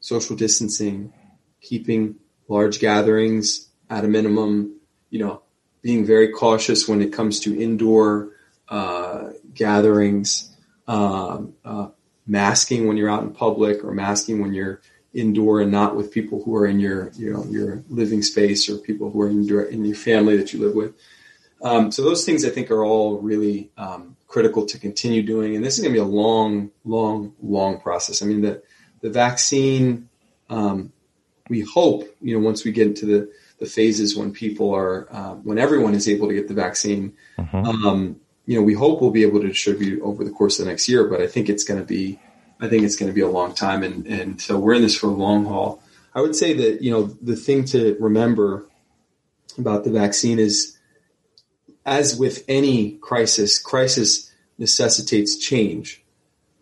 social distancing, keeping large gatherings at a minimum, you know, being very cautious when it comes to indoor uh, gatherings, um, uh, masking when you're out in public or masking when you're indoor and not with people who are in your you know your living space or people who are in your, in your family that you live with. Um, so those things I think are all really um, critical to continue doing, and this is going to be a long, long, long process. I mean the the vaccine. Um, we hope you know once we get into the the phases when people are uh, when everyone is able to get the vaccine. Mm-hmm. you know, we hope we'll be able to distribute over the course of the next year, but I think it's going to be I think it's going to be a long time, and and so we're in this for a long haul. I would say that you know the thing to remember about the vaccine is, as with any crisis, crisis necessitates change,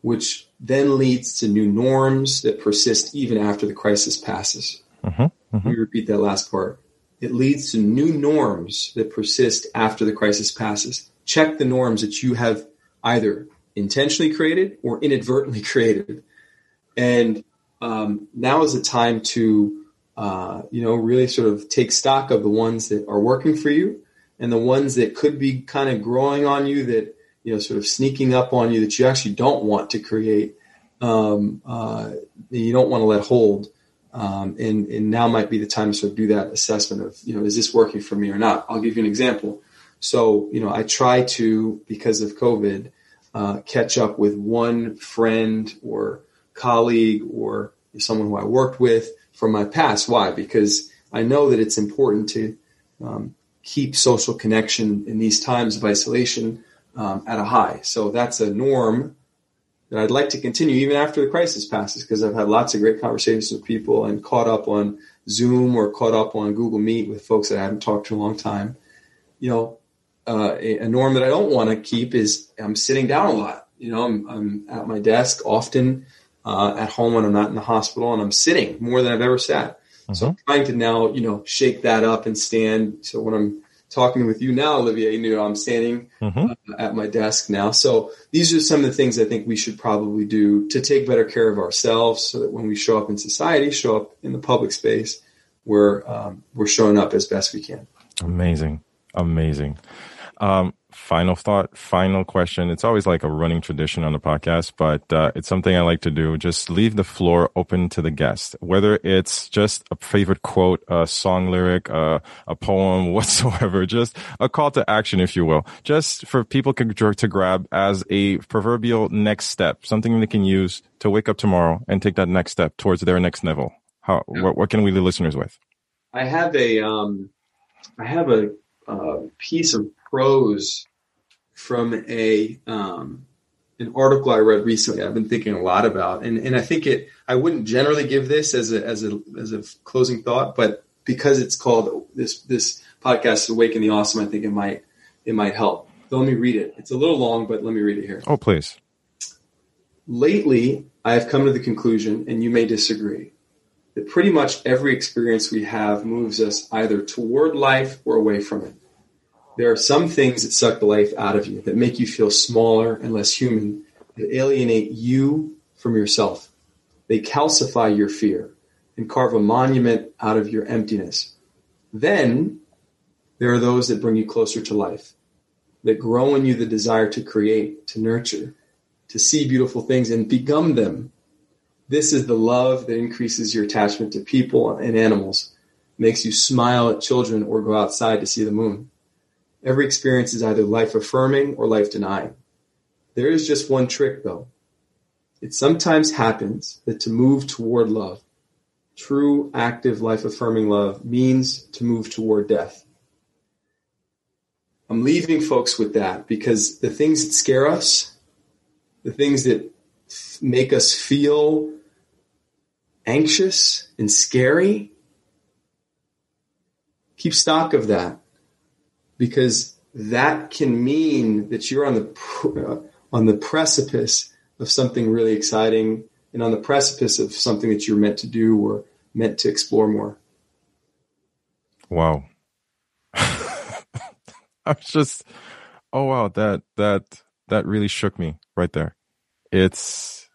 which then leads to new norms that persist even after the crisis passes. Mm-hmm. Let me repeat that last part. It leads to new norms that persist after the crisis passes. Check the norms that you have either intentionally created or inadvertently created. And um, now is the time to, uh, you know, really sort of take stock of the ones that are working for you and the ones that could be kind of growing on you that, you know, sort of sneaking up on you that you actually don't want to create, um, uh, you don't want to let hold. Um, and, and now might be the time to sort of do that assessment of, you know, is this working for me or not? I'll give you an example. So, you know, I try to, because of COVID, uh, catch up with one friend or colleague or someone who I worked with from my past. Why? Because I know that it's important to um, keep social connection in these times of isolation um, at a high. So that's a norm that I'd like to continue even after the crisis passes because I've had lots of great conversations with people and caught up on Zoom or caught up on Google Meet with folks that I haven't talked to in a long time. You know, uh, a, a, norm that I don't want to keep is I'm sitting down a lot. You know, I'm, I'm at my desk often uh, at home when I'm not in the hospital and I'm sitting more than I've ever sat. Mm-hmm. So I'm trying to now, you know, shake that up and stand. So when I'm talking with you now, Olivier, you know, I'm standing mm-hmm. uh, at my desk now. So these are some of the things I think we should probably do to take better care of ourselves so that when we show up in society, show up in the public space, we're, um, we're showing up as best we can. Amazing. Amazing. Um, final thought, final question. It's always like a running tradition on the podcast, but uh, it's something I like to do. Just leave the floor open to the guest, whether it's just a favorite quote, a song lyric, uh, a poem, whatsoever, just a call to action, if you will, just for people to grab as a proverbial next step, something they can use to wake up tomorrow and take that next step towards their next level. How, yeah. what, what, can we leave listeners with? I have a, um, I have a, a piece of prose from a um, an article I read recently. I've been thinking a lot about, and and I think it. I wouldn't generally give this as a as a as a closing thought, but because it's called this this podcast "Awaken the Awesome," I think it might it might help. So let me read it. It's a little long, but let me read it here. Oh, please. Lately, I have come to the conclusion, and you may disagree, that pretty much every experience we have moves us either toward life or away from it. There are some things that suck the life out of you, that make you feel smaller and less human, that alienate you from yourself. They calcify your fear and carve a monument out of your emptiness. Then there are those that bring you closer to life, that grow in you the desire to create, to nurture, to see beautiful things and become them. This is the love that increases your attachment to people and animals, makes you smile at children or go outside to see the moon. Every experience is either life affirming or life denying. There is just one trick though. It sometimes happens that to move toward love, true, active, life affirming love, means to move toward death. I'm leaving folks with that because the things that scare us, the things that make us feel anxious and scary, keep stock of that because that can mean that you're on the uh, on the precipice of something really exciting and on the precipice of something that you're meant to do or meant to explore more. Wow. I was just oh wow, that that that really shook me right there. It's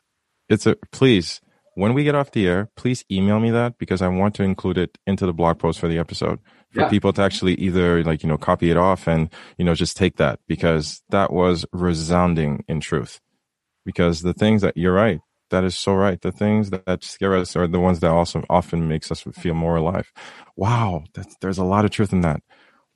it's a please when we get off the air, please email me that because I want to include it into the blog post for the episode for yeah. people to actually either like, you know, copy it off and, you know, just take that because that was resounding in truth. Because the things that you're right, that is so right. The things that scare us are the ones that also often makes us feel more alive. Wow. there's a lot of truth in that.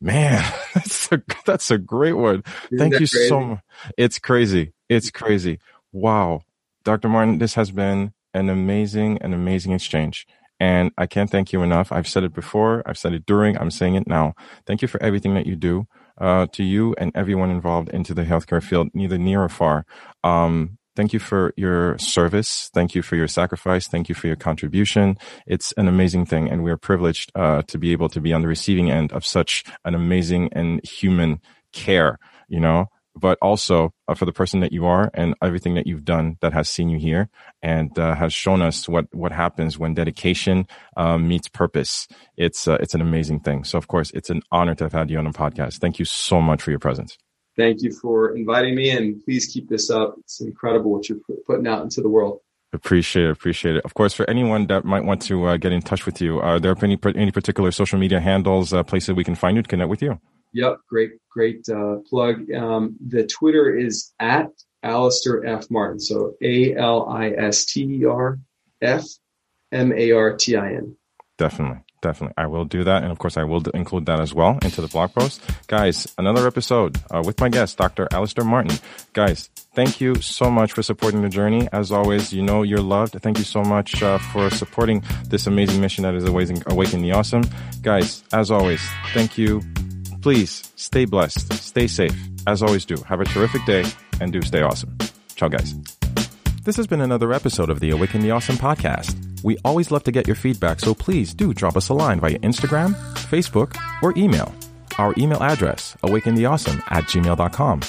Man, that's a, that's a great one. Isn't Thank you crazy? so much. It's crazy. It's crazy. Wow. Dr. Martin, this has been an amazing, an amazing exchange. And I can't thank you enough. I've said it before. I've said it during. I'm saying it now. Thank you for everything that you do. Uh, to you and everyone involved into the healthcare field, neither near or far. Um, thank you for your service. Thank you for your sacrifice. Thank you for your contribution. It's an amazing thing, and we're privileged uh, to be able to be on the receiving end of such an amazing and human care. You know, but also uh, for the person that you are and everything that you've done that has seen you here and uh, has shown us what what happens when dedication um, meets purpose. It's uh, it's an amazing thing. So of course, it's an honor to have had you on the podcast. Thank you so much for your presence. Thank you for inviting me, and please keep this up. It's incredible what you're putting out into the world. Appreciate it. Appreciate it. Of course, for anyone that might want to uh, get in touch with you, are there any any particular social media handles, uh, places we can find you to connect with you? Yep, great, great uh, plug. Um, the Twitter is at Alister F. Martin. So A L I S T E R F M A R T I N. Definitely. Definitely. I will do that. And of course, I will include that as well into the blog post. Guys, another episode uh, with my guest, Dr. Alister Martin. Guys, thank you so much for supporting the journey. As always, you know you're loved. Thank you so much uh, for supporting this amazing mission that is Awaken the Awesome. Guys, as always, thank you. Please stay blessed, stay safe. As always, do. Have a terrific day and do stay awesome. Ciao, guys. This has been another episode of the Awaken the Awesome podcast. We always love to get your feedback, so please do drop us a line via Instagram, Facebook, or email. Our email address, awakentheawesome at gmail.com.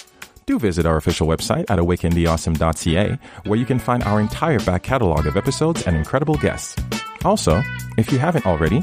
Do visit our official website at awakentheawesome.ca, where you can find our entire back catalog of episodes and incredible guests. Also, if you haven't already,